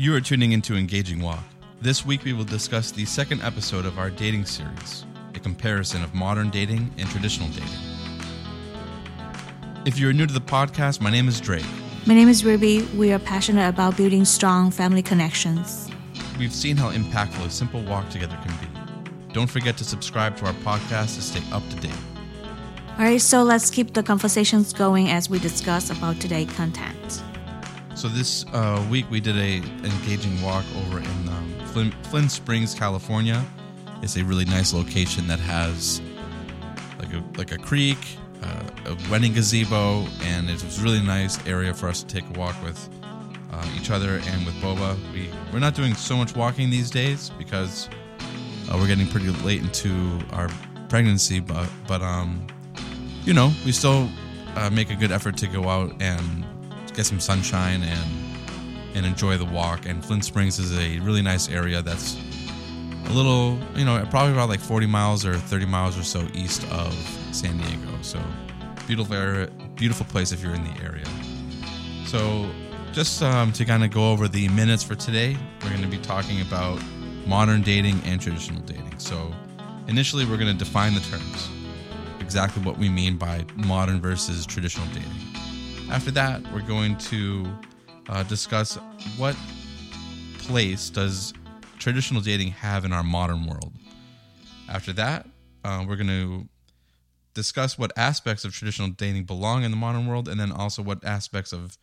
You are tuning into Engaging Walk. This week we will discuss the second episode of our dating series, a comparison of modern dating and traditional dating. If you are new to the podcast, my name is Drake. My name is Rubie. We are passionate about building strong family connections. We've seen how impactful a simple walk together can be. Don't forget to subscribe to our podcast to stay up to date. All right, so let's keep the conversations going as we discuss about today's content. So this uh, week we did a engaging walk over in um, Flinn, Flinn Springs, California. It's a really nice location that has like a like a creek, uh, a wedding gazebo, and it was a really nice area for us to take a walk with uh, each other and with Boba. We we're not doing so much walking these days because uh, we're getting pretty late into our pregnancy, but but um, you know, we still uh, make a good effort to go out and get some sunshine and and enjoy the walk. And Flinn Springs is a really nice area that's a little, you know, probably about like 40 miles or 30 miles or so east of San Diego. So beautiful area, beautiful place if you're in the area. So just um, to kind of go over the minutes for today, we're going to be talking about modern dating and traditional dating. So initially, we're going to define the terms exactly what we mean by modern versus traditional dating. After that, we're going to uh, discuss what place does traditional dating have in our modern world. After that, uh, we're going to discuss what aspects of traditional dating belong in the modern world, and then also what aspects of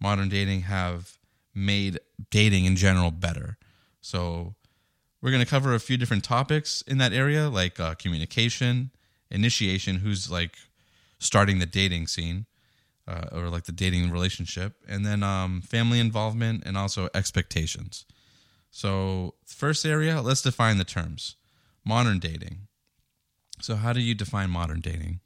modern dating have made dating in general better. So, we're going to cover a few different topics in that area, like uh, communication, initiation, who's like starting the dating scene uh, or like the dating relationship, and then um, family involvement and also expectations. So, first area, let's define the terms modern dating. So, how do you define modern dating?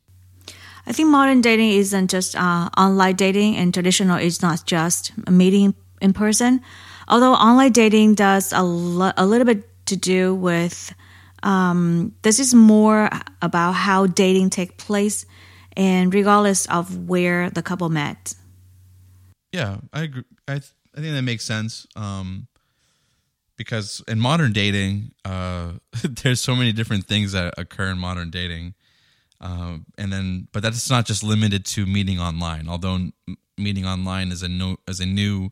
I think modern dating isn't just uh, online dating, and traditional is not just meeting in person. Although online dating does a, lo- a little bit to do with um, this is more about how dating take place and regardless of where the couple met. Yeah i agree. I, th- I think that makes sense um, because in modern dating uh, there's so many different things that occur in modern dating uh, and then but that's not just limited to meeting online although meeting online is a no as a new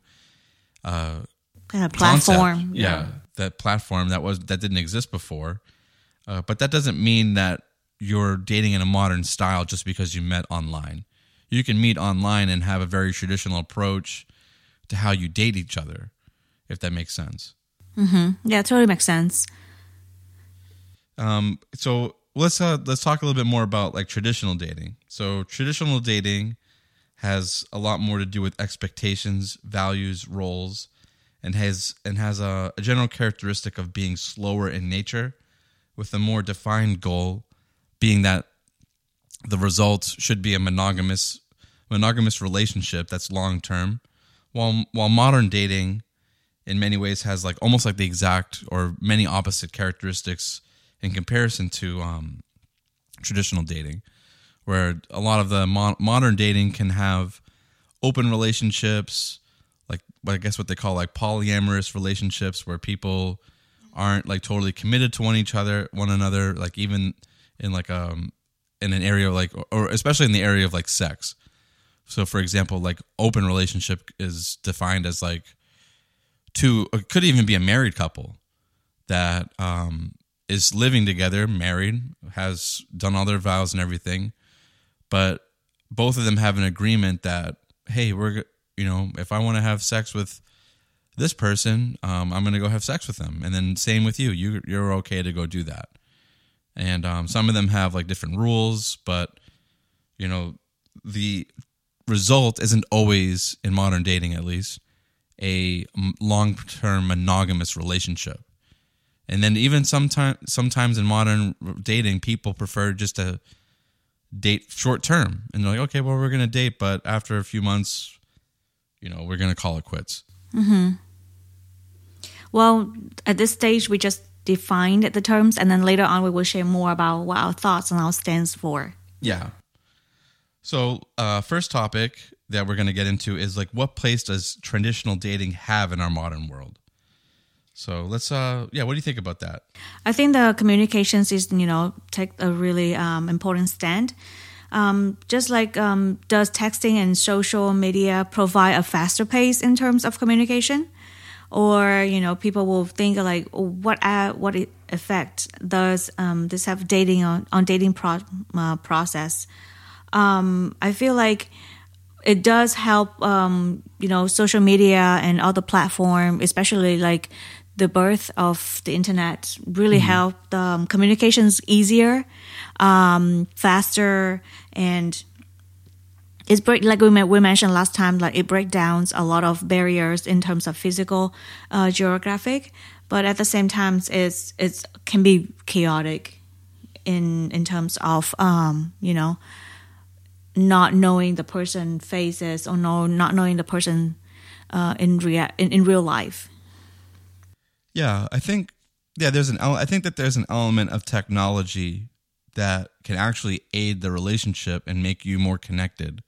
uh, kind of platform. Yeah. yeah that platform that was that didn't exist before. Uh, but that doesn't mean that you're dating in a modern style just because you met online. You can meet online and have a very traditional approach to how you date each other, if that makes sense. Mm-hmm. Yeah, totally makes sense. Um, so let's uh, let's talk a little bit more about like traditional dating. So traditional dating has a lot more to do with expectations, values, roles, and has and has a, a general characteristic of being slower in nature with a more defined goal being that the results should be a monogamous monogamous relationship that's long term while while modern dating in many ways has like almost like the exact or many opposite characteristics in comparison to um, traditional dating where a lot of the mo- modern dating can have open relationships like I guess what they call like polyamorous relationships where people aren't like totally committed to one each other, one another, like even in like um in an area like or especially in the area of like sex. So for example, like open relationship is defined as like two it could even be a married couple that um is living together, married, has done all their vows and everything, but both of them have an agreement that hey, we're you know, if I want to have sex with this person, um, I'm going to go have sex with them. And then same with you. You you're okay to go do that. And um, some of them have like different rules, but you know, the result isn't always in modern dating, at least, a long-term monogamous relationship. And then even sometimes sometimes in modern dating, people prefer just to date short term, and they're like, okay, well, we're gonna date, but after a few months, you know, we're gonna call it quits. Mm-hmm. Well, at this stage, we just defined the terms, and then later on, we will share more about what our thoughts and our stance for. Yeah. So, uh, first topic that we're going to get into is like what place does traditional dating have in our modern world? So let's, uh, yeah, what do you think about that? I think the communications is, you know, take a really um, important stand. Um, just like um, does texting and social media provide a faster pace in terms of communication? Or you know, people will think like, what uh, what effect does um, this have dating on on dating pro- uh, process? Um, I feel like it does help. Um, you know, social media and other platform, especially like the birth of the internet really mm-hmm. helped um, communications easier, um, faster, and it's break like we, we mentioned last time. Like it breaks down a lot of barriers in terms of physical, uh, geographic, but at the same time, it's it's can be chaotic in in terms of um, you know not knowing the person faces or no not knowing the person uh, in rea- in, in real life yeah, I think yeah, there's an I think that there's an element of technology that can actually aid the relationship and make you more connected.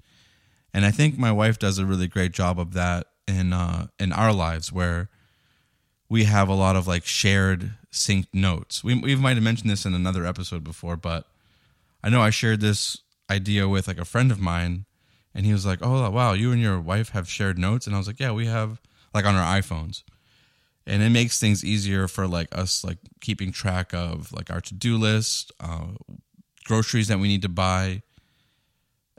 And I think my wife does a really great job of that in uh in our lives where we have a lot of like shared synced notes. We we might have mentioned this in another episode before, but I know I shared this idea with like a friend of mine and he was like, "Oh, wow, you and your wife have shared notes?" And I was like, "Yeah, we have like on our iPhones." and it makes things easier for like us like keeping track of like our to-do list uh, groceries that we need to buy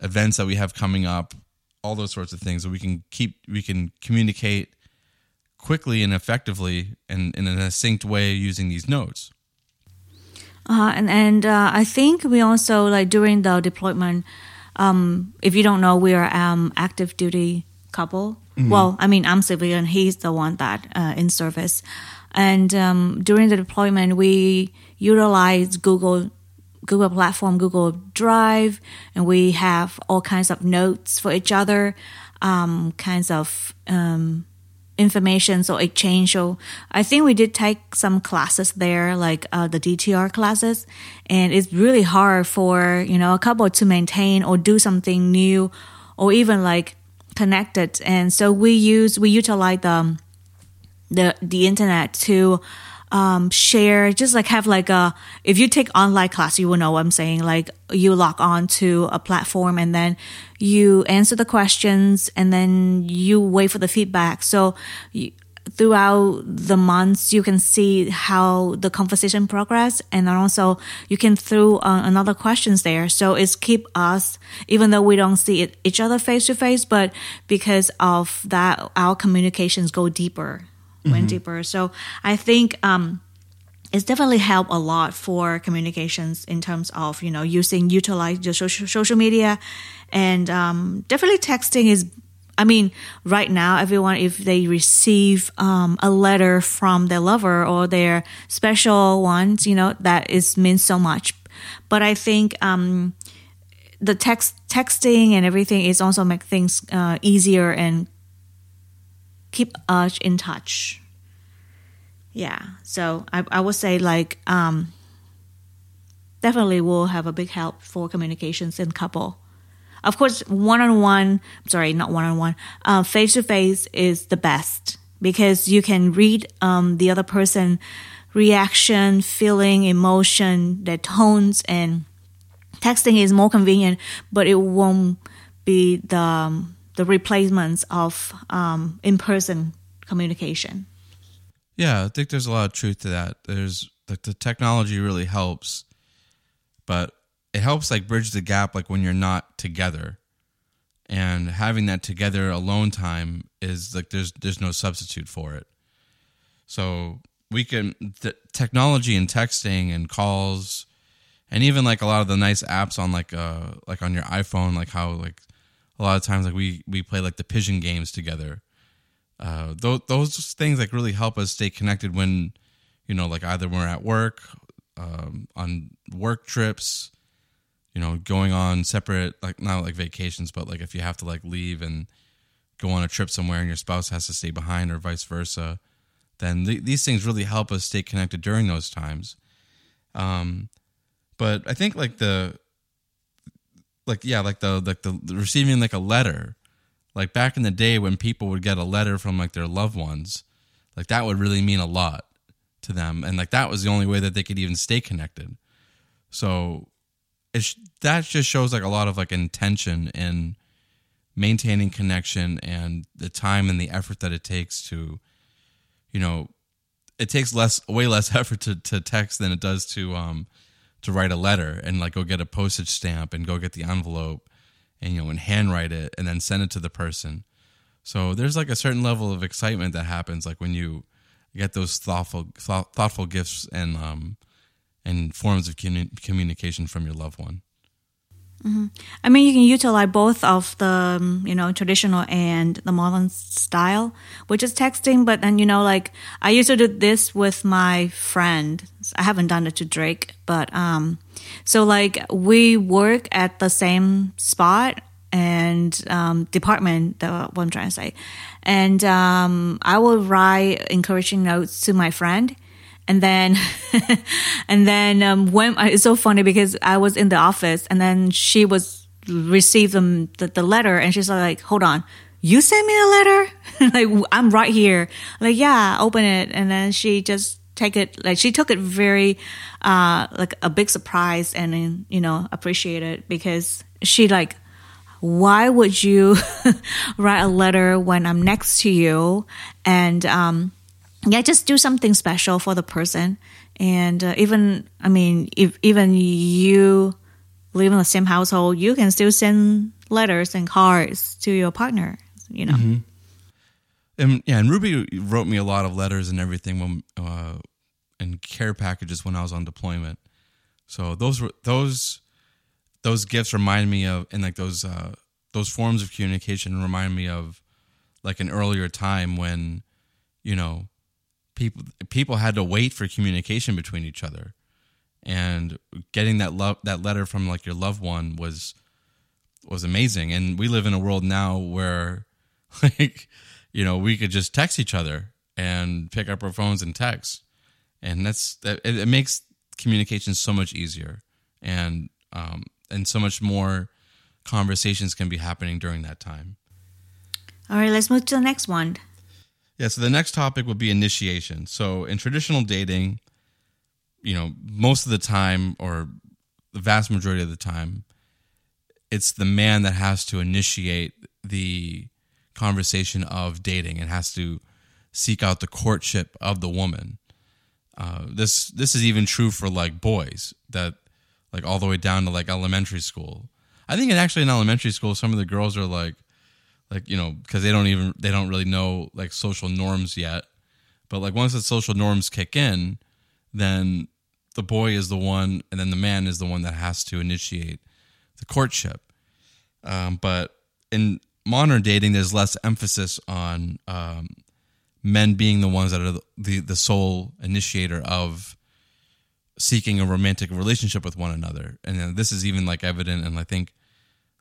events that we have coming up all those sorts of things that we can keep we can communicate quickly and effectively and, in a synced way using these notes uh, and and uh, I think we also like during the deployment. Um, if you don't know, we are um, active duty couple. Mm-hmm. Well, I mean, I'm civilian. He's the one that uh, in service. And um, during the deployment, we utilize Google Google platform, Google Drive, and we have all kinds of notes for each other, um, kinds of um, information so exchange. So I think we did take some classes there, like uh, the DTR classes, and it's really hard for you know a couple to maintain or do something new, or even like connected, and so we use we utilize the the the internet to um, share, just like have like a, if you take online class, you will know what I'm saying. Like you log on to a platform and then you answer the questions and then you wait for the feedback. So you, throughout the months you can see how the conversation progress and also you can throw uh, another questions there so it's keep us even though we don't see it, each other face to face but because of that our communications go deeper mm-hmm. went deeper so i think um, it's definitely helped a lot for communications in terms of you know using utilize the social, social media and um, definitely texting is I mean, right now, everyone, if they receive um, a letter from their lover or their special ones, you know, that is means so much. But I think um, the text texting and everything is also make things uh, easier and keep us in touch. Yeah, so I, I would say like um, definitely will have a big help for communications in couple. Of course, one on one, sorry, not one on one, face to face is the best because you can read um, the other person reaction, feeling, emotion, their tones, and texting is more convenient, but it won't be the um, the replacements of um, in person communication. Yeah, I think there's a lot of truth to that. There's like the technology really helps, but it helps like bridge the gap like when you're not together and having that together alone time is like there's there's no substitute for it so we can the technology and texting and calls and even like a lot of the nice apps on like uh like on your iphone like how like a lot of times like we we play like the pigeon games together uh those, those things like really help us stay connected when you know like either we're at work um on work trips you know, going on separate like not like vacations, but like if you have to like leave and go on a trip somewhere and your spouse has to stay behind or vice versa, then th- these things really help us stay connected during those times. Um, but I think like the like yeah like the like the, receiving like a letter like back in the day when people would get a letter from like their loved ones, like that would really mean a lot to them, and like that was the only way that they could even stay connected. So it that just shows like a lot of like intention in maintaining connection and the time and the effort that it takes to, you know, it takes less way less effort to, to text than it does to um to write a letter and like go get a postage stamp and go get the envelope and you know and handwrite it and then send it to the person. So there's like a certain level of excitement that happens like when you get those thoughtful thought, thoughtful gifts and um and forms of communication from your loved one. Mm-hmm. I mean, you can utilize both of the um, you know traditional and the modern style, which is texting. But then you know, like I used to do this with my friend. I haven't done it to Drake, but um, so like we work at the same spot and um, department. The, what I'm trying to say, and um, I will write encouraging notes to my friend and then, and then um, when it's so funny because I was in the office and then she was received the, the, the letter and she's like, hold on, you sent me a letter? like I'm right here. Like yeah, open it. And then she just take it like she took it very uh like a big surprise and you know appreciate it because she like why would you write a letter when I'm next to you and um yeah, just do something special for the person. And uh, even, I mean, if even you live in the same household, you can still send letters and cards to your partner, you know. Mm-hmm. And yeah, and Rubie wrote me a lot of letters and everything when uh, and care packages when I was on deployment. So those were those those gifts remind me of and like those uh, those forms of communication remind me of like an earlier time when you know people people had to wait for communication between each other. And getting that love that letter from like your loved one was was amazing. And we live in a world now where like you know we could just text each other and pick up our phones and text. And that's that it, it makes communication so much easier. And um and so much more conversations can be happening during that time. All right let's move to the next one yeah, so the next topic would be initiation. So in traditional dating, you know, most of the time or the vast majority of the time, it's the man that has to initiate the conversation of dating and has to seek out the courtship of the woman. Uh, this this is even true for like boys that like all the way down to like elementary school. I think actually in elementary school, some of the girls are like, like you know because they don't even they don't really know like social norms yet. But like once the social norms kick in then the boy is the one and then the man is the one that has to initiate the courtship. Um, but in modern dating there's less emphasis on um, men being the ones that are the, the, sole initiator of seeking a romantic relationship with one another. And this is even like evident and i think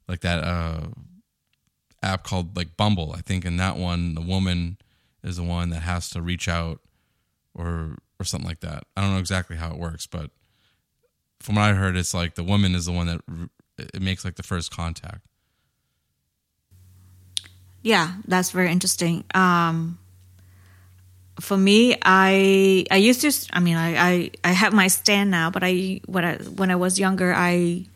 like that uh app called like Bumble. I think in that one, the woman is the one that has to reach out or or something like that. I don't know exactly how it works, but from what I heard, it's like the woman is the one that it makes like the first contact. Yeah, that's very interesting. Um, for me, I I used to. I mean, I I, I have my stand now, but I when I when I was younger, I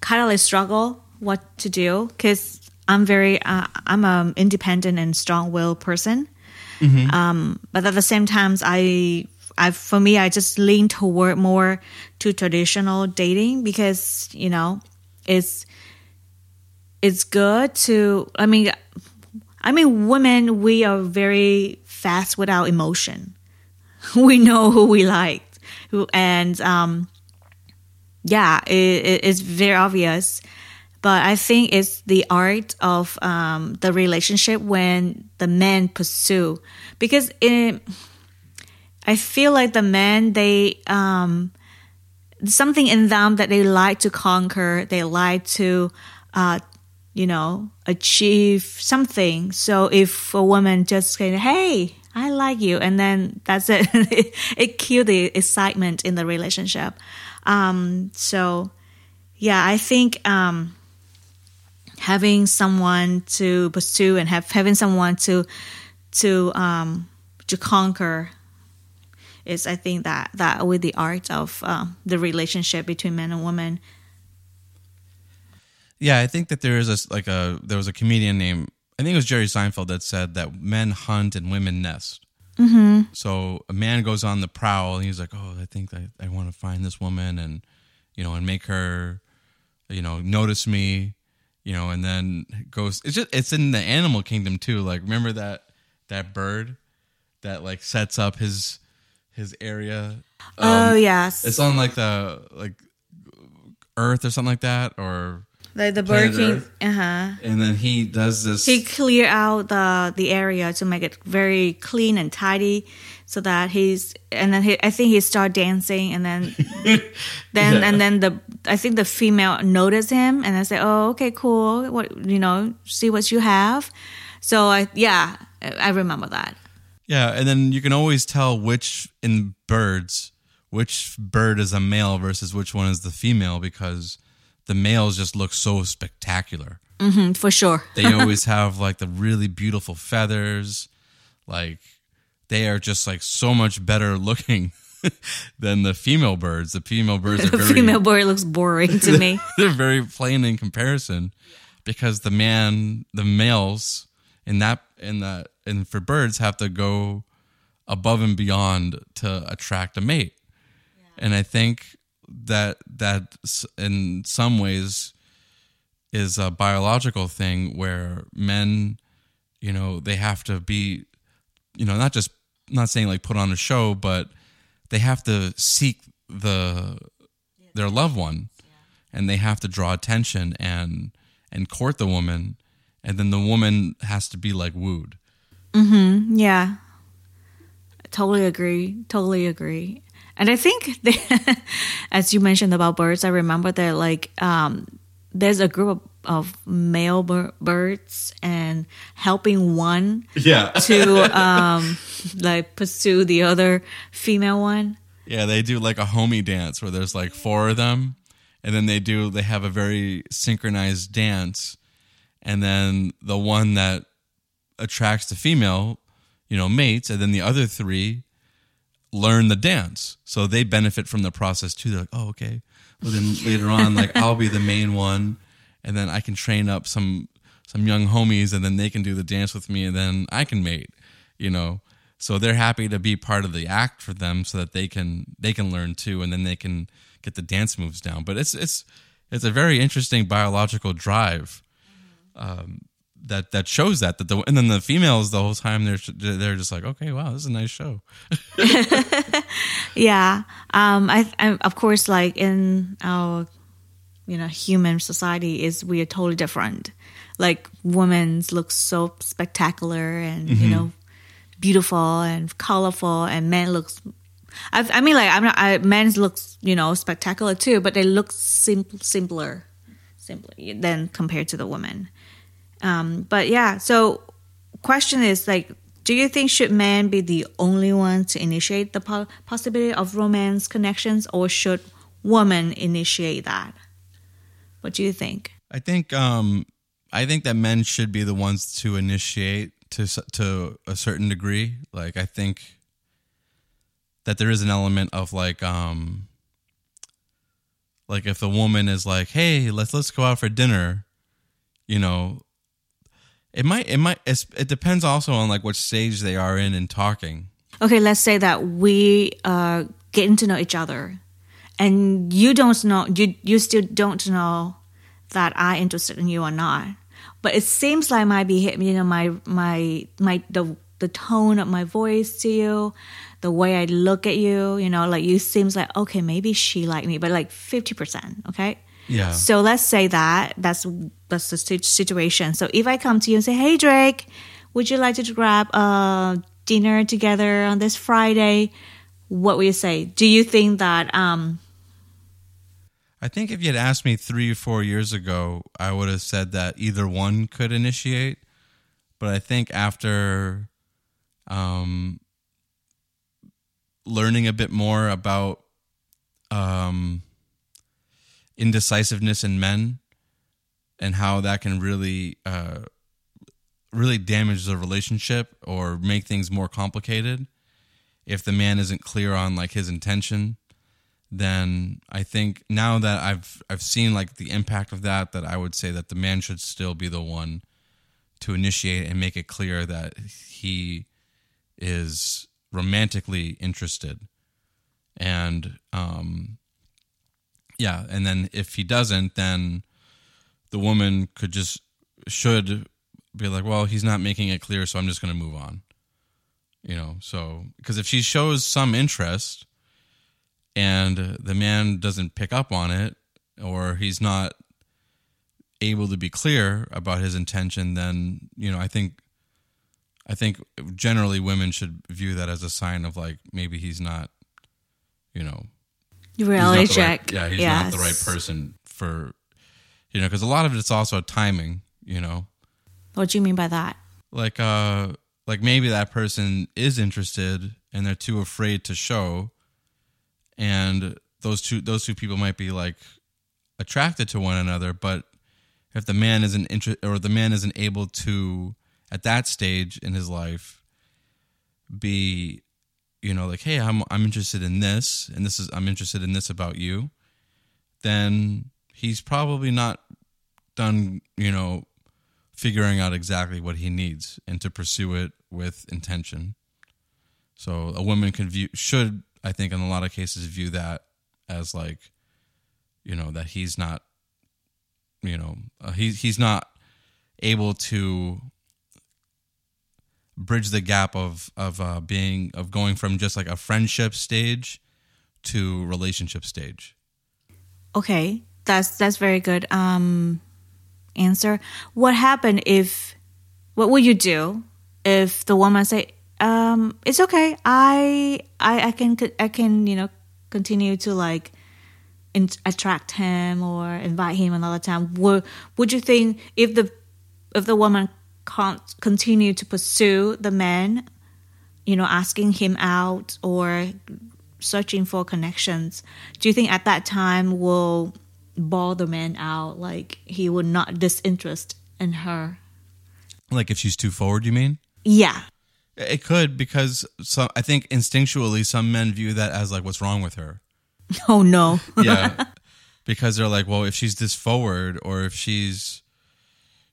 kind of like struggle what to do because I'm very uh, I'm an independent and strong-willed person. Mm-hmm. Um, but at the same time, I I for me I just lean toward more to traditional dating because you know it's it's good to I mean I mean women we are very fast with our emotion. We know who we like, and um, yeah, it, it's very obvious but I think it's the art of um, the relationship when the men pursue because it, I feel like the men they um, something in them that they like to conquer, they like to uh, you know achieve something. So if a woman just say, "Hey," I like you, and then that's it. it, kills the excitement in the relationship. Um, so, yeah, I think um, having someone to pursue and have having someone to to um to conquer is I think that that with the art of um, the relationship between men and women. Yeah, I think that there is a like a there was a comedian named I think it was Jerry Seinfeld that said that men hunt and women nest. Mm-hmm. So a man goes on the prowl and he's like, "Oh, I think I, I want to find this woman and you know and make her you know notice me, you know, and then goes. It's just it's in the animal kingdom too. Like remember that that bird that like sets up his his area. oh Um, yes, It's on like the like Earth or something like that, or like the Burger King. Uh huh. and then he does this. He clear out the the area to make it very clean and tidy, so that he's and then he, I think he start dancing and then then Yeah. and then the I think the female notice him and I say, oh okay cool, what you know, see what you have. So I yeah, I remember that. Yeah, and then you can always tell which in birds which bird is a male versus which one is the female because the males just look so spectacular. Mm, for sure. They always have like the really beautiful feathers, like they are just like so much better looking than the female birds. The female birds are The very female bird looks boring to me. they're very plain in comparison because the man the males in that in that and for birds have to go above and beyond to attract a mate and i think that that in some ways is a biological thing where men you know they have to be you know not just not saying like put on a show but they have to seek the their loved one and they have to draw attention and and court the woman and then the woman has to be like wooed mhm Yeah. Totally agree. Totally agree. And I think, that, as you mentioned about birds, I remember that like um, there's a group of, of male bir- birds and helping one yeah. to um, like pursue the other female one. yeah they do like a homie dance where there's like four of them. And then they do they have a very synchronized dance. And then the one that attracts the female you know mates. And then the other three learn the dance. So they benefit from the process too. They're like oh okay. Well then later on like i'll be the main one and then i can train up some some young homies and then they can do the dance with me and then i can mate you know? So they're happy to be part of the act for them so that they can they can learn too and then they can get the dance moves down. But it's it's it's a very interesting biological drive. Um, that that shows that that the and then the females the whole time they're they're just like okay wow this is a nice show Yeah. Um, I, I, of course, like in our, you know, human society is we are totally different. Like women's look so spectacular and, you know, beautiful and colorful and men looks, I, I mean, like, I'm not, I, men's looks, you know, spectacular too, but they look simple, simpler, simpler than compared to the women. Um, but yeah, so question is like, do you think should men be the only one to initiate the po- possibility of romance connections, or should women initiate that? What do you think? I think um I think that men should be the ones to initiate to to a certain degree. Like I think that there is an element of like um like if the woman is like, "Hey, let's let's go out for dinner," you know, it might it might it depends also on like what stage they are in in talking. Okay, let's say that we uh, are getting to know each other, and you don't know you you still don't know that I interested in you or not. But it seems like my behavior, you know, my my my the the tone of my voice to you, the way I look at you, you know, like you seems like okay, maybe she like me, but like fifty percent, okay. Yeah. So let's say that that's that's the situation. So if I come to you and say, "Hey, Drake, would you like to grab a dinner together on this Friday?" What would you say? Do you think that um I think if you had asked me three or four years ago, I would have said that either one could initiate. But I think after um, learning a bit more about um, indecisiveness in men, and how that can really uh, really damage the relationship or make things more complicated. If the man isn't clear on like his intention then I think now that I've I've seen like the impact of that that I would say that the man should still be the one to initiate and make it clear that he is romantically interested. And um yeah and then if he doesn't then the woman could just should be like well he's not making it clear so i'm just going to move on. You know so because if she shows some interest and the man doesn't pick up on it or he's not able to be clear about his intention then you know i think i think generally women should view that as a sign of like maybe he's not you know reality he's not check. right, yeah he's yes. not the right person for you know because a lot of it's also timing you know What do you mean by that? like uh like maybe that person is interested and they're too afraid to show and those two those two people might be like attracted to one another but if the man isn't inter- or the man isn't able to at that stage in his life be you know like hey I'm I'm interested in this and this is I'm interested in this about you then he's probably not done you know figuring out exactly what he needs and to pursue it with intention. So a woman can view should I think in a lot of cases view that as like you know that he's not you know uh, he he's not able to bridge the gap of of uh, being of going from just like a friendship stage to relationship stage. Okay, that's that's very good um, answer. What happened if? What would you do if the woman say, um, "It's okay, I I I can I can you know continue to like in, attract him or invite him another time"? Would would you think if the if the woman can't continue to pursue the man, you know, asking him out or searching for connections, do you think at that time will ball the man out like he would not disinterest in her? Like if she's too forward, you mean? Yeah. It could because some I think instinctually some men view that as like what's wrong with her. Oh no. Yeah. because they're like, well, if she's this forward or if she's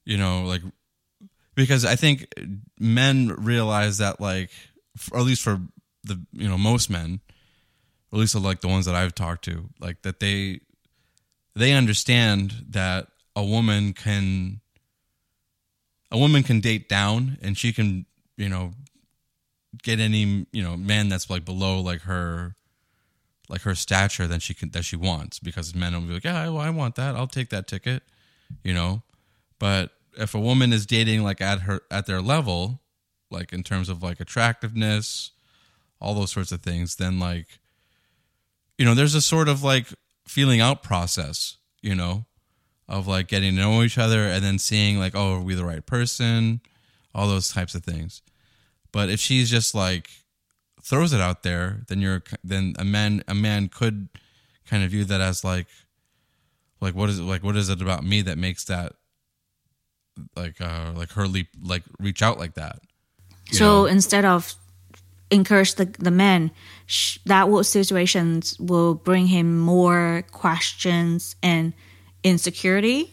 you know, like because I think men realize that like at least for the you know most men at least like the ones that I've talked to like that they they understand that a woman can a woman can date down and she can you know get any you know man that's like below like her like her stature than she can that she wants because men will be like yeah well, I want that. I'll take that ticket you know? But if a woman is dating like at her at their level like in terms of like attractiveness all those sorts of things then like you know there's a sort of like feeling out process you know of like getting to know each other and then seeing like oh are we the right person? All those types of things. But if she's just like throws it out there then you're then a man a man could kind of view that as like like what is it like what is it about me that makes that like uh like her leap like reach out like that so know? instead of encourage the, the man, sh- that will situations will bring him more questions and insecurity.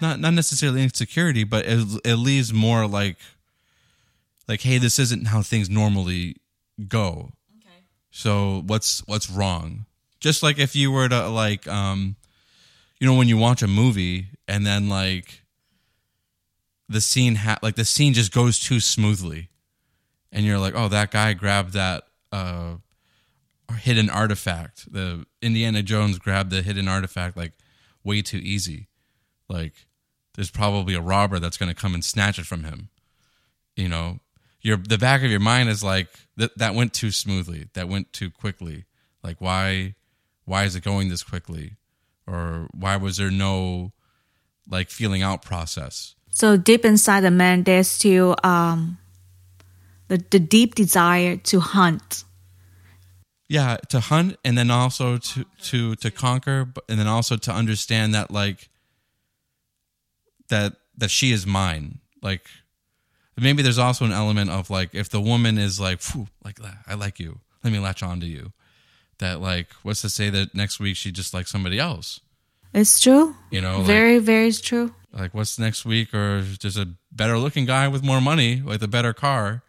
not not necessarily insecurity, but it, it leaves more like like hey, this isn't how things normally go. Okay. So what's what's wrong? Just like if you were to like um you know when you watch a movie and then like the scene ha- like the scene just goes too smoothly and you're like, "Oh, that guy grabbed that uh hidden artifact. The Indiana Jones grabbed the hidden artifact like way too easy. Like there's probably a robber that's going to come and snatch it from him. You know, your the back of your mind is like that that went too smoothly. That went too quickly. Like why why is it going this quickly? Or why was there no like feeling out process? So deep inside the man, there's still um, the the deep desire to hunt. yeah to hunt and then also to to to conquer and then also to understand that like that that she is mine. Like maybe there's also an element of like if the woman is like, like I like you, let me latch on to you. That like what's to say that next week she just likes somebody else? It's true. You know, like- very, very true. like what's next week or just a better looking guy with more money with a better car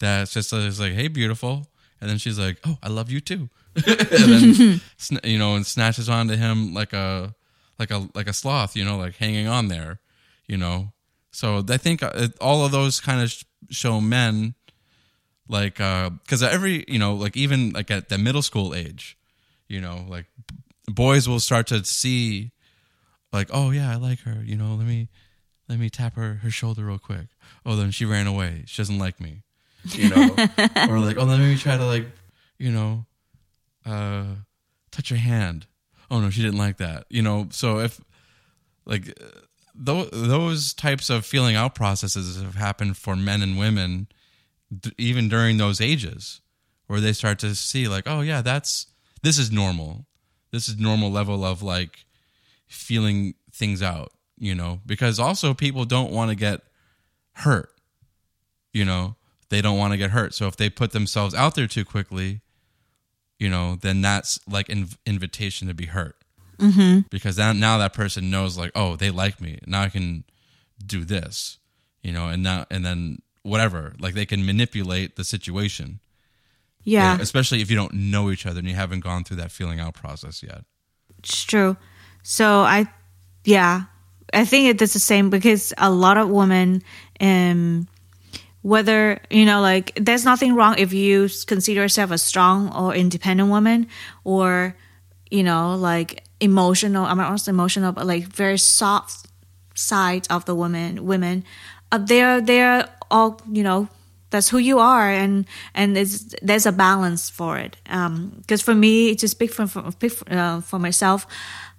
that's just uh, is like hey beautiful and then she's like oh i love you too and then you know and snatches onto him like a like a like a sloth you know like hanging on there you know so i think uh, it, all of those kind of sh- show men like uh because every you know like even like at the middle school age you know like boys will start to see like oh yeah i like her you know let me let me tap her her shoulder real quick. Oh then she ran away. She doesn't like me you know? Or like oh let me try to like you know uh touch her hand. Oh no she didn't like that you know? So if like th- those types of feeling out processes have happened for men and women d- even during those ages where they start to see like oh yeah that's this is normal this is normal level of like feeling things out you know? Because also people don't want to get hurt you know? They don't want to get hurt. So if they put themselves out there too quickly you know then that's like an invitation to be hurt. Mm-hmm. because that, now that person knows like oh they like me. Now i can do this you know? And now and then whatever like they can manipulate the situation Yeah, especially if you don't know each other and you haven't gone through that feeling out process yet it's true. So I, yeah, I think it is the same because a lot of women, um, whether you know, like, there's nothing wrong if you consider yourself a strong or independent woman, or you know, like emotional. I'm not emotional, but like very soft side of the women. Women, uh, they're they're all you know. That's who you are, and and it's, there's a balance for it. Because for me, to speak for for, uh, for myself,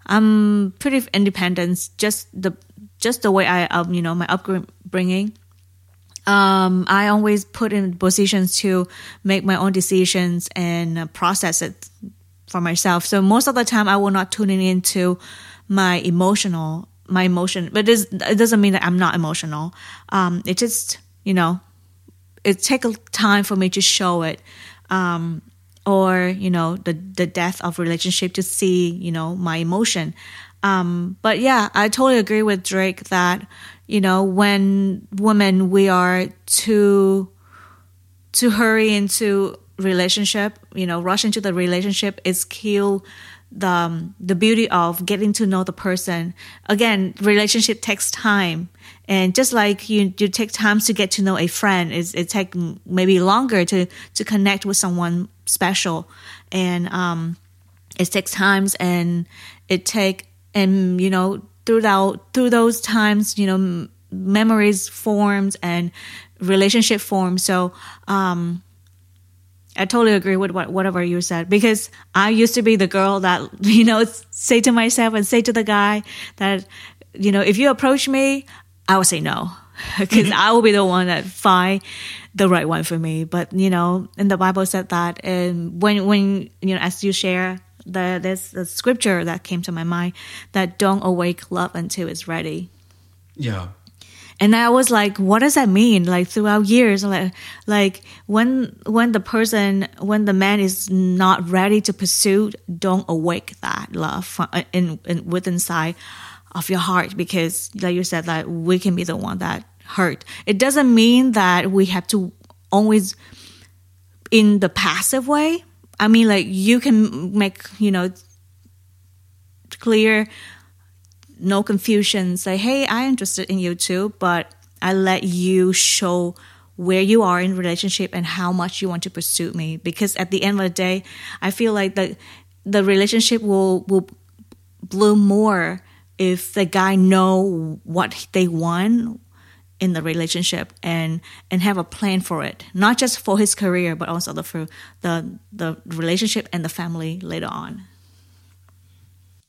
I'm pretty independent. Just the just the way I um, you know my upbringing. Um, I always put in positions to make my own decisions and uh, process it for myself. So most of the time, I will not tune in into my emotional my emotion, but it, is, it doesn't mean that I'm not emotional. Um, it just you know it take a time for me to show it. Um, or you know the the death of relationship to see you know my emotion um but yeah i totally agree with drake that you know when women we are too to hurry into relationship you know rush into the relationship is kill the um, the beauty of getting to know the person. Again relationship takes time. And just like you you take time to get to know a friend it's, it take maybe longer to to connect with someone special. And um it takes times and it take and you know throughout through those times you know memories forms and relationship forms so um I totally agree with what, whatever you said because I used to be the girl that you know say to myself and say to the guy that you know if you approach me I will say no because mm-hmm. I will be the one that find the right one for me. But you know, and the Bible said that, and when when you know, as you share, the there's a scripture that came to my mind that don't awake love until it's ready. yeah And I was like, what does that mean? Like throughout years, like like when when the person when the man is not ready to pursue, don't awake that love uh, in, in within inside of your heart because, like you said, that we can be the one that hurt. It doesn't mean that we have to always in the passive way. I mean, like you can make you know clear no confusion say hey i'm interested in you too but i let you show where you are in relationship and how much you want to pursue me. Because at the end of the day i feel like the the relationship will will bloom more if the guy know what they want in the relationship and and have a plan for it not just for his career but also the for the the relationship and the family later on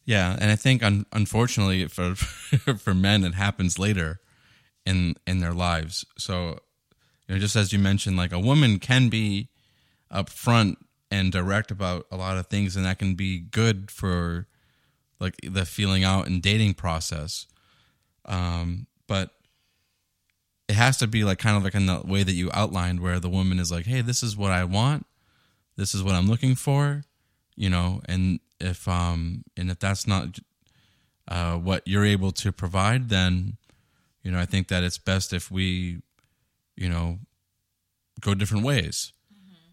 Yeah, and I think un- unfortunately for for men it happens later in in their lives. So, you know, just as you mentioned, like a woman can be upfront and direct about a lot of things, and that can be good for like the feeling out and dating process. Um, but it has to be like kind of like in the way that you outlined, where the woman is like, "Hey, this is what I want. This is what I'm looking for," you know. And if um and if that's not uh, what you're able to provide, then you know I think that it's best if we, you know, go different ways.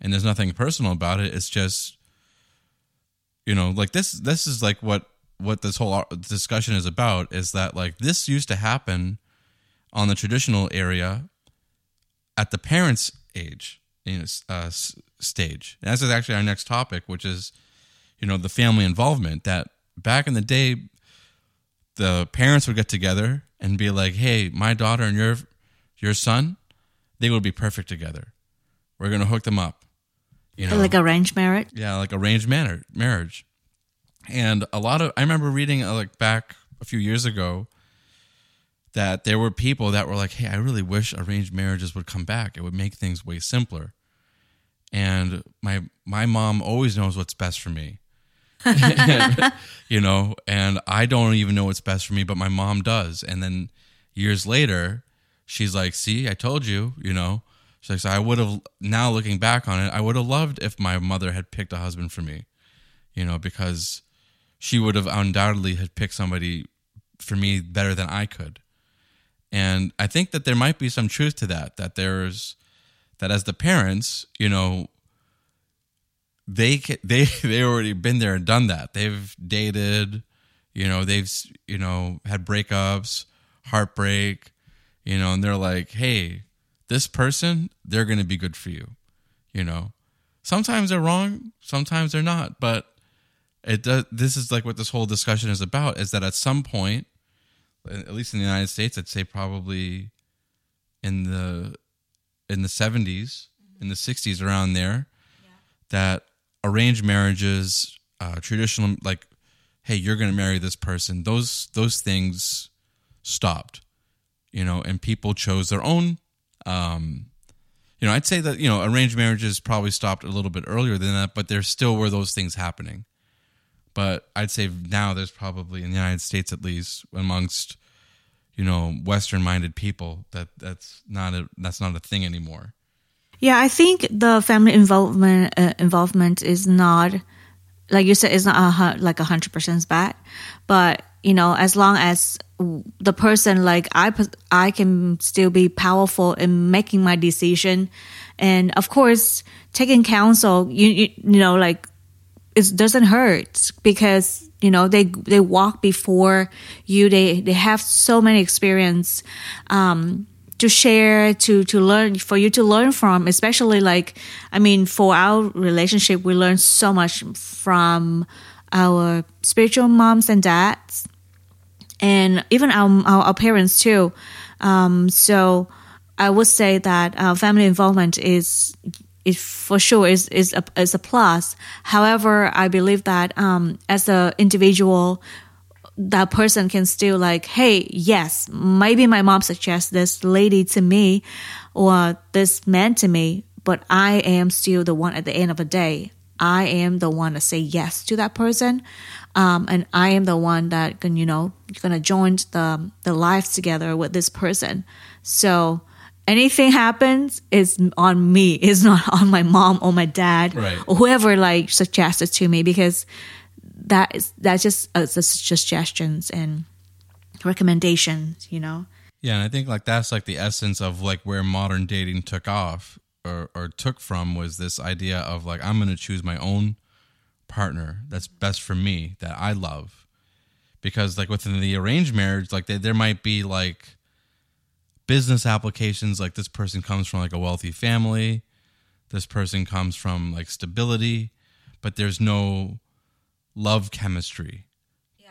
And there's nothing personal about it. It's just, you know, like this. This is like what what this whole discussion is about. Is that like this used to happen on the traditional area at the parents' age, you know, uh, stage. And this is actually our next topic, which is, you know, the family involvement. That back in the day, the parents would get together and be like, "Hey, my daughter and your your son, they would be perfect together. We're gonna hook them up." You know, Like arranged marriage. yeah, like arranged manner, marriage. And a lot of I remember reading uh, like back a few years ago that there were people that were like, "Hey, I really wish arranged marriages would come back. It would make things way simpler." And my my mom always knows what's best for me. you know, and I don't even know what's best for me, but my mom does. And then years later, she's like, "See, I told you," you know. She's like, so I would have now looking back on it, I would have loved if my mother had picked a husband for me, you know, because she would have undoubtedly had picked somebody for me better than I could. And I think that there might be some truth to that, that there's that as the parents, you know, they they they already been there and done that. They've dated, you know, they've you know had breakups, heartbreak, you know, and they're like, hey, this person, they're going to be good for you, you know. Sometimes they're wrong, sometimes they're not, but it does. This is like what this whole discussion is about: is that at some point, at least in the United States, I'd say probably in the in the seventies, in the sixties, around there, that arranged marriages, uh, traditional like, hey, you're going to marry this person. Those those things stopped, you know, and people chose their own. Um, you know, I'd say that you know arranged marriages probably stopped a little bit earlier than that, but there still were those things happening. But I'd say now there's probably in the United States at least amongst you know Western minded people that that's not a that's not a thing anymore. Yeah, I think the family involvement uh, involvement is not like you said, it's not a, like a hundred percent bad, but you know, as long as the person like I I can still be powerful in making my decision, and of course taking counsel, you you, you know like it doesn't hurt because you know they they walk before you. They they have so many experience. Um to share to to learn for you to learn from especially like i mean for our relationship we learn so much from our spiritual moms and dads and even our our, our parents too um so i would say that uh, family involvement is it for sure is is a is a plus. However, I believe that um, as an individual, that person can still like, hey, yes, maybe my mom suggests this lady to me, or this man to me, but I am still the one at the end of the day. I am the one to say yes to that person, um, and I am the one that can you know gonna join the the life together with this person. So anything happens is on me it's not on my mom or my dad Right. or whoever like suggested to me because that is that's just uh, suggestions and recommendations you know Yeah, and I think like that's like the essence of like where modern dating took off or or took from was this idea of like I'm going to choose my own partner that's best for me that I love. Because like within the arranged marriage like there there might be like business applications like this person comes from like a wealthy family, this person comes from like stability, but there's no love chemistry.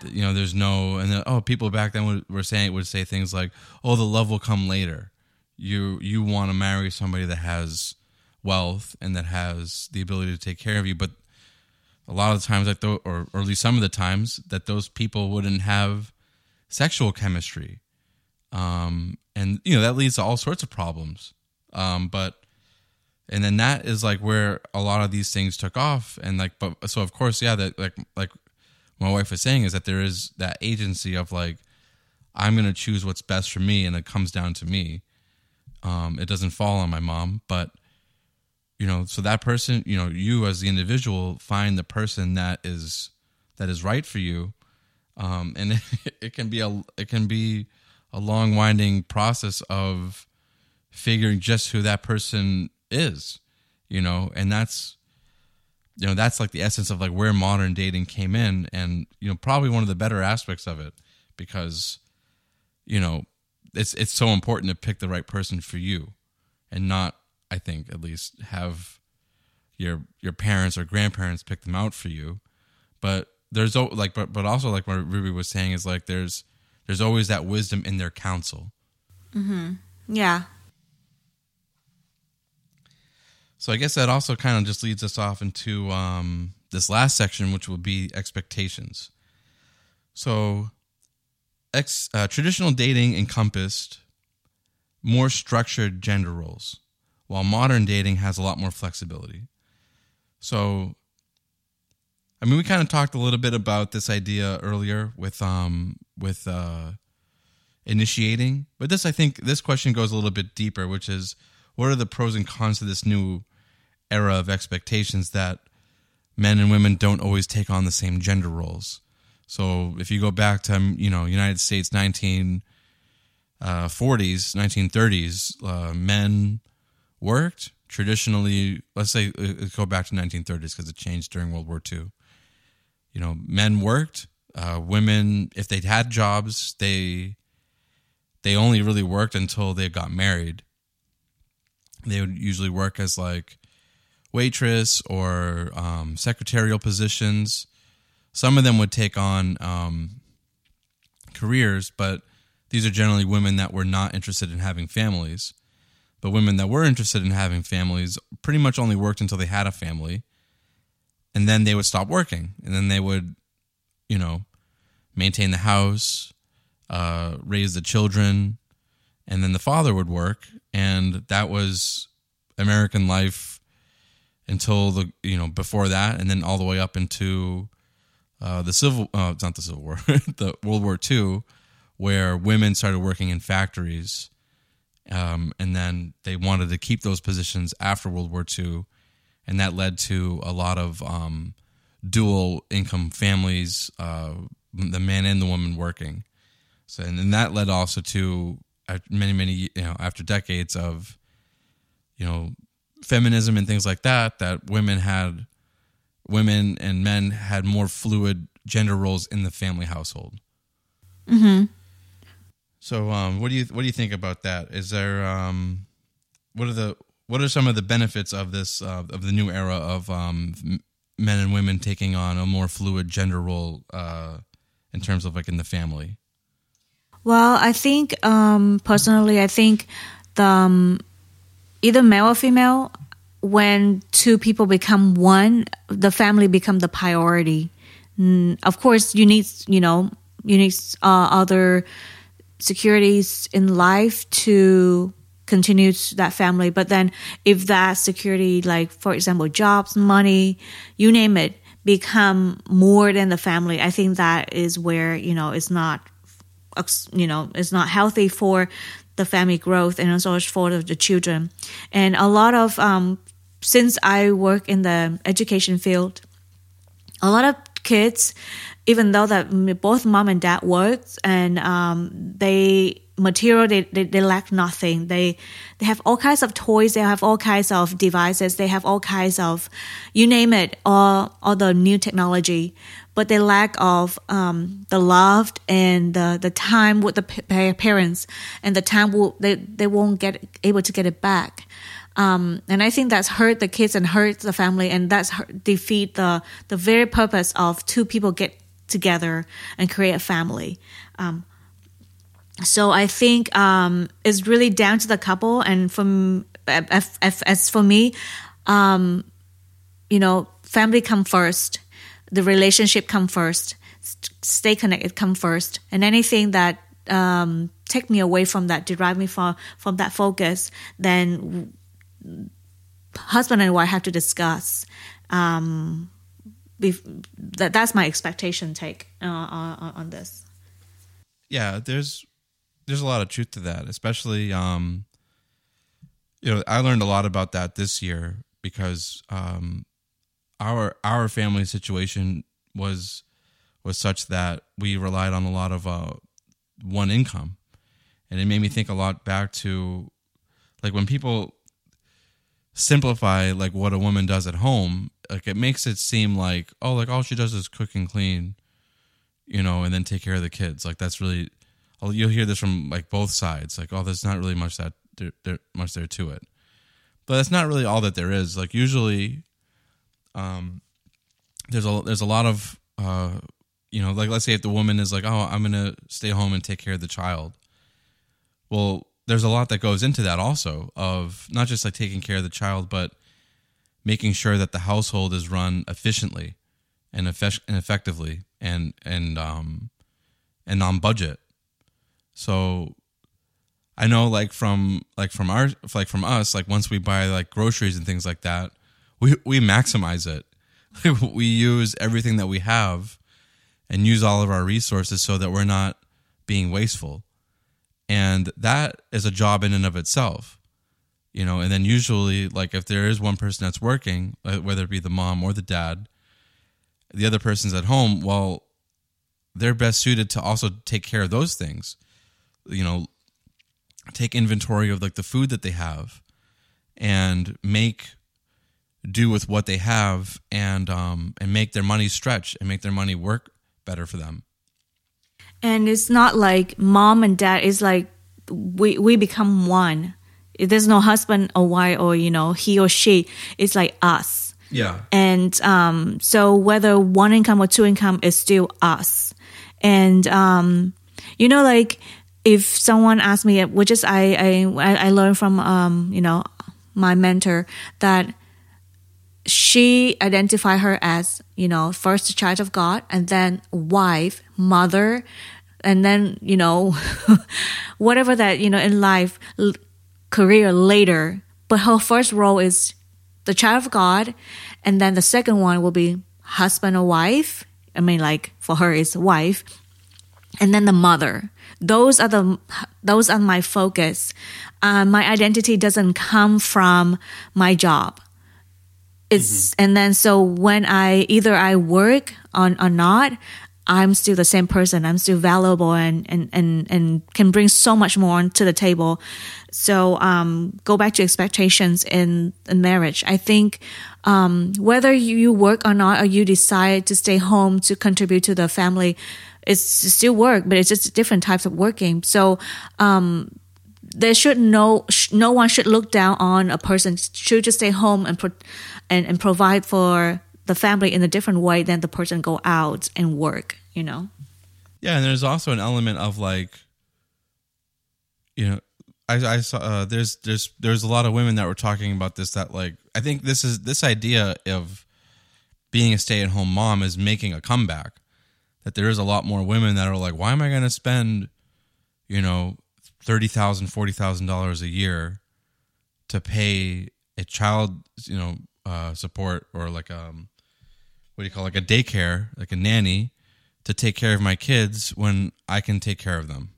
You know there's no and then, oh people back then would, were saying would say things like oh the love will come later. You you want to marry somebody that has wealth and that has the ability to take care of you. But a lot of the times like tho- or, or at least some of the times that those people wouldn't have sexual chemistry. Um and you know that leads to all sorts of problems. Um but and then that is like where a lot of these things took off and like but so of course yeah that like like my wife was saying is that there is that agency of like I'm going to choose what's best for me, and it comes down to me. Um, it doesn't fall on my mom, but you know, so that person, you know, you as the individual find the person that is that is right for you, um, and it, it can be a it can be a long winding process of figuring just who that person is, you know, and that's you know that's like the essence of like where modern dating came in and you know probably one of the better aspects of it because you know it's it's so important to pick the right person for you and not i think at least have your your parents or grandparents pick them out for you. But there's like but but also like what Rubie was saying is like there's there's always that wisdom in their counsel. Mm-hmm. Yeah so i guess that also kind of just leads us off into um this last section which will be expectations so ex, uh, traditional dating encompassed more structured gender roles, while modern dating has a lot more flexibility. So, I mean, we kind of talked a little bit about this idea earlier with um with uh, initiating, but this I think this question goes a little bit deeper, which is what are the pros and cons to this new era of expectations that men and women don't always take on the same gender roles. So if you go back to you know United States 1940s, uh, 1930s, uh, men worked traditionally. Let's say uh, go back to 1930s because it changed during World War II. You know, men worked. Uh, women, if they had jobs, they they only really worked until they got married. They would usually work as like waitress or um, secretarial positions some of them would take on um, careers, but these are generally women that were not interested in having families. But women that were interested in having families pretty much only worked until they had a family. And then they would stop working. And then they would, you know, maintain the house, uh, raise the children, and then the father would work. And that was American life until the, you know, before that. And then all the way up into uh, the civil, uh, not the Civil War, the World War II, where women started working in factories, um, and then they wanted to keep those positions after World War II, and that led to a lot of um, dual income families, uh, the man and the woman working. So, and then that led also to many, many, you know, after decades of, you know, feminism and things like that, that women had women and men had more fluid gender roles in the family household. Mm-hmm. So, um, what do you what do you think about that? Is there um, what are the what are some of the benefits of this uh, of the new era of um, men and women taking on a more fluid gender role uh, in terms of like in the family? Well, I think um, personally, I think the um, either male or female, when two people become one, the family become the priority. Mm, of course, you need you know you need uh, other securities in life to continue that family. But then, if that security, like for example, jobs, money, you name it, become more than the family, I think that is where you know it's not you know it's not healthy for the family growth and also for the children. And a lot of um, since I work in the education field, a lot of kids, even though that both mom and dad works and um, they material they, they, they, lack nothing they they have all kinds of toys they have all kinds of devices they have all kinds of you name it all all the new technology but they lack of um, the love and the, the time with the parents and the time will they, they won't get able to get it back um, and I think that's hurt the kids and hurt the family, and that's hurt, defeat the the very purpose of two people get together and create a family. Um, so I think um, it's really down to the couple, and from as, for me, um, you know, family come first, the relationship come first, stay connected come first, and anything that um, take me away from that, derive me from from that focus, then husband and wife have to discuss. Um, that that's my expectation take uh, on, on this. yeah, there's there's a lot of truth to that, especially um you know, I learned a lot about that this year because um our our family situation was was such that we relied on a lot of uh one income. And it made me think a lot back to like when people simplify like what a woman does at home, like it makes it seem like oh like all she does is cook and clean, you know, and then take care of the kids. Like that's really you'll hear this from like both sides. Like oh, there's not really much that there, there much there to it, but that's not really all that there is. Like usually, um, there's a there's a lot of uh, you know, like let's say if the woman is like oh I'm gonna stay home and take care of the child, well there's a lot that goes into that also of not just like taking care of the child but making sure that the household is run efficiently and, effect- and effectively and and um and on budget. So i know like from like from our like from us like once we buy like groceries and things like that we we maximize it. We use everything that we have and use all of our resources so that we're not being wasteful. And that is a job in and of itself you know and then usually like if there is one person that's working uh, whether it be the mom or the dad the other person's at home well they're best suited to also take care of those things you know take inventory of like the food that they have and make do with what they have and um and make their money stretch and make their money work better for them. And it's not like mom and dad it's like we we become one. There's no husband or wife or you know he or she. It's like us. Yeah. And um so whether one income or two income is still us. And um you know like if someone asks me which is i i i learned from um you know my mentor that she identified her as you know first child of god and then wife mother and then you know whatever that you know in life l- career later. But her first role is the child of god and then the second one will be husband or wife. I mean like for her is wife and then the mother. Those are the those are my focus. Uh, my identity doesn't come from my job it's mm-hmm. and then so when i either i work on or not i'm still the same person. I'm still valuable and and and, and can bring so much more to the table. So um, go back to expectations in, in marriage. I think um, whether you work or not or you decide to stay home to contribute to the family it's still work but it's just different types of working. So um, there should no no one should look down on a person. Should just stay home and pro- and, and provide for the family in a different way than the person go out and work you know? Yeah and there's also an element of like you know i i saw uh, there's there's there's a lot of women that were talking about this that like i think this is this idea of being a stay-at-home mom is making a comeback. That there is a lot more women that are like why am i going to spend you know thirty thousand, forty thousand dollars a year to pay a child, you know, uh, support or like um, what do you call it, like a daycare, like a nanny, to take care of my kids when I can take care of them,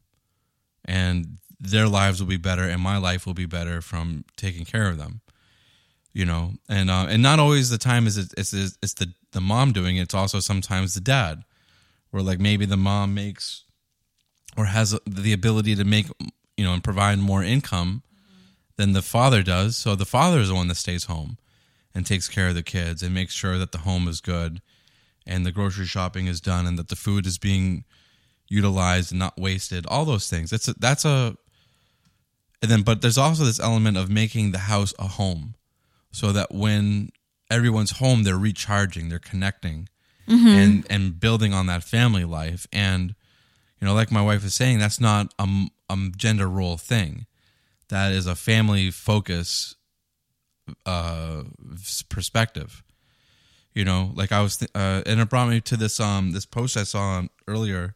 and their lives will be better, and my life will be better from taking care of them. You know, and uh, and not always the time is it, it's it's the the mom doing it. It's also sometimes the dad, where like maybe the mom makes or has the ability to make you know and provide more income than the father does. So the father is the one that stays home and takes care of the kids and makes sure that the home is good and the grocery shopping is done and that the food is being utilized and not wasted. All those things. That's a, that's a and then but there's also this element of making the house a home so that when everyone's home they're recharging they're connecting mm-hmm. and and building on that family life. And you know, like my wife is saying, that's not a, a gender role thing. That is a family focus uh, perspective. You know, like I was, th- uh, and it brought me to this um this post I saw earlier,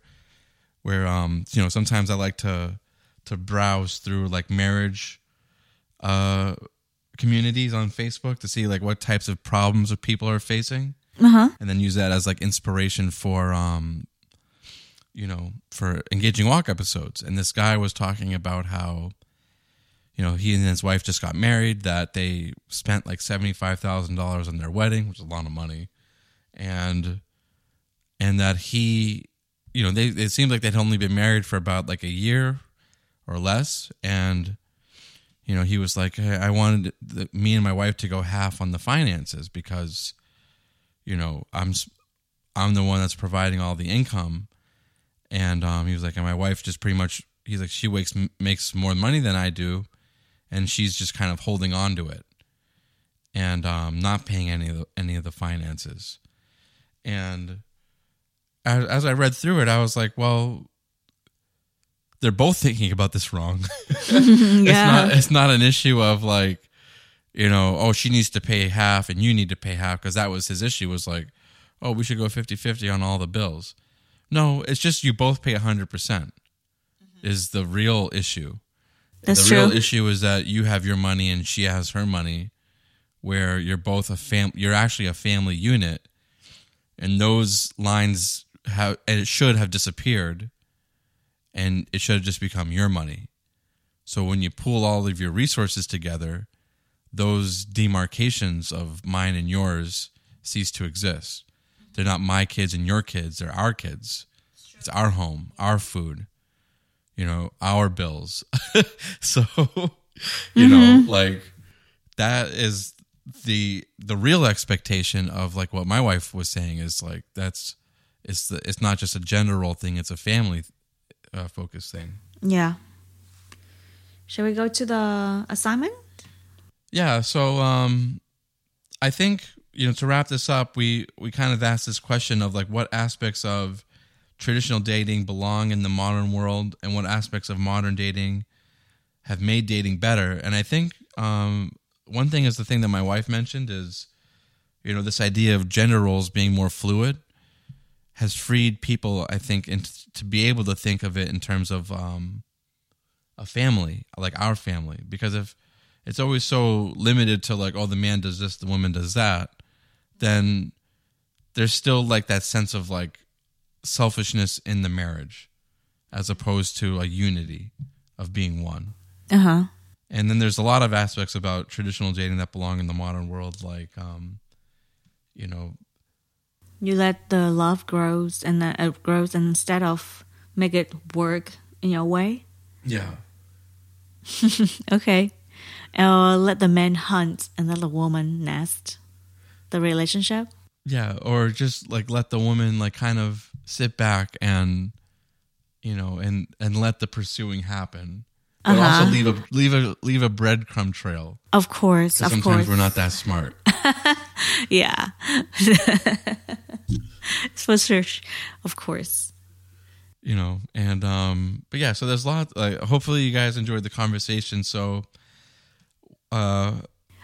where um you know sometimes I like to to browse through like marriage uh communities on Facebook to see like what types of problems people are facing, uh-huh. and then use that as like inspiration for um you know, for engaging walk episodes. And this guy was talking about how, you know, he and his wife just got married, that they spent like $75,000 on their wedding, which is a lot of money. And, and that he, you know, they, it seemed like they'd only been married for about like a year or less. And, you know, he was like, hey, I wanted the, me and my wife to go half on the finances because, you know, I'm, I'm the one that's providing all the income and um, he was like, and my wife just pretty much, he's like, she wakes, makes more money than I do, and she's just kind of holding on to it, and um, not paying any of the, any of the finances. And as, as I read through it, I was like, well, they're both thinking about this wrong. yeah. It's not, it's not an issue of like, you know, oh, she needs to pay half and you need to pay half because that was his issue was like, oh, we should go 50 50 on all the bills. No, it's just you both pay 100% mm-hmm. is the real issue. That's the true. real issue is that you have your money and she has her money where you're both a fam you're actually a family unit and those lines have and it should have disappeared and it should have just become your money. So when you pool all of your resources together, those demarcations of mine and yours cease to exist. They're not my kids and your kids, they're our kids. It's our home, our food, you know, our bills. so, you know, like that is the the real expectation of like what my wife was saying is like that's it's the, it's not just a gender role thing, it's a family uh, focus thing. Yeah. Shall we go to the assignment? Yeah, so um I think you know to wrap this up, we we kind of asked this question of like what aspects of traditional dating belong in the modern world and what aspects of modern dating have made dating better. And I think um one thing is the thing that my wife mentioned is you know this idea of gender roles being more fluid has freed people I think in, to be able to think of it in terms of um a family, like our family because if it's always so limited to like oh the man does this the woman does that then there's still like that sense of like selfishness in the marriage as opposed to a unity of being one Uh huh. and then there's a lot of aspects about traditional dating that belong in the modern world like um you know You let the love grows and it grows and instead of make it work in your way. yeah Okay. Or let the man hunt and let the woman nest the relationship. yeah or just like let the woman like kind of sit back and you know and and let the pursuing happen but Uh-huh. also leave a leave a leave a breadcrumb trail Of course, of sometimes course. we're not that smart Yeah. For sure. Of course. you know and um but yeah so there's a lot like hopefully you guys enjoyed the conversation so uh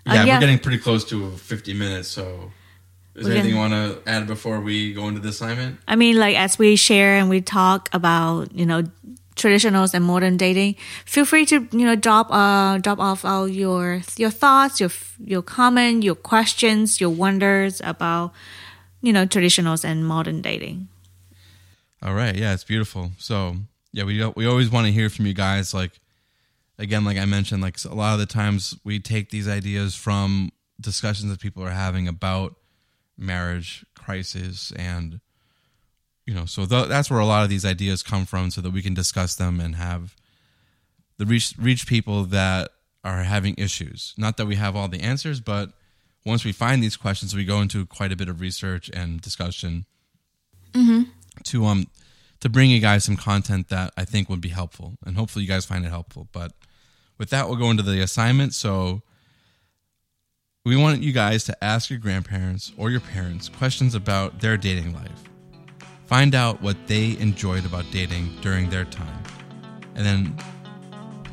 yeah, yeah. we're getting pretty close to 50 minutes so is there We're anything you want to add before we go into the assignment I mean, like as we share and we talk about, you know, traditionals and modern dating, feel free to you know drop uh drop off all your your thoughts, your your comment, your questions, your wonders about you know traditionals and modern dating. All right, yeah, it's beautiful. So yeah, we we always want to hear from you guys. Like again, like I mentioned, like a lot of the times we take these ideas from discussions that people are having about marriage crisis, and you know, so th- that's where a lot of these ideas come from, so that we can discuss them and have the reach reach people that are having issues. Not that we have all the answers, but once we find these questions, we go into quite a bit of research and discussion to um to bring you guys some content that I think would be helpful, and hopefully you guys find it helpful. But with that, we'll go into the assignment. So we want you guys to ask your grandparents or your parents questions about their dating life. Find out what they enjoyed about dating during their time, and then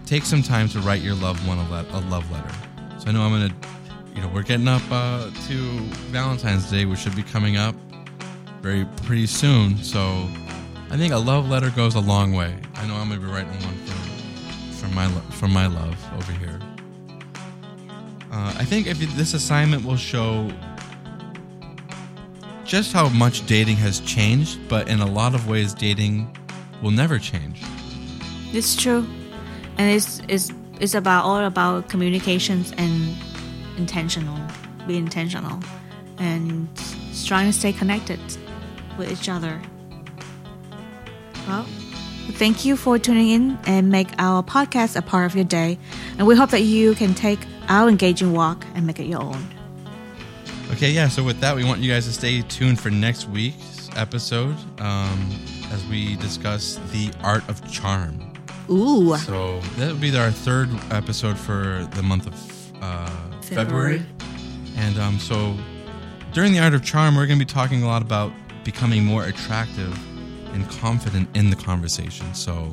take some time to write your loved one a, le- a love letter. So I know I'm gonna, you know, we're getting up uh, to Valentine's Day, which should be coming up very pretty soon. So I think a love letter goes a long way. I know I'm gonna be writing one for for my lo- for my love over here. Uh, I think if this assignment will show just how much dating has changed, but in a lot of ways, dating will never change. It's true, and it's it's it's about all about communications and intentional, be intentional, and trying to stay connected with each other. Well, thank you for tuning in and make our podcast a part of your day, and we hope that you can take our engaging walk and make it your own. Okay, yeah. So with that, we want you guys to stay tuned for next week's episode um, as we discuss the art of charm. Ooh, So that would be our third episode for the month of uh, February. February. And um, so during the art of charm, we're going to be talking a lot about becoming more attractive and confident in the conversation. So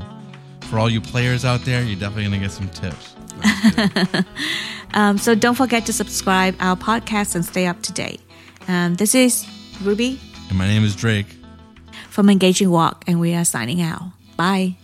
for all you players out there, you're definitely going to get some tips. um, so don't forget to subscribe our podcast and stay up to date. Um, this is Rubie And my name is Drake. from Engaging Walk, and we are signing out. Bye.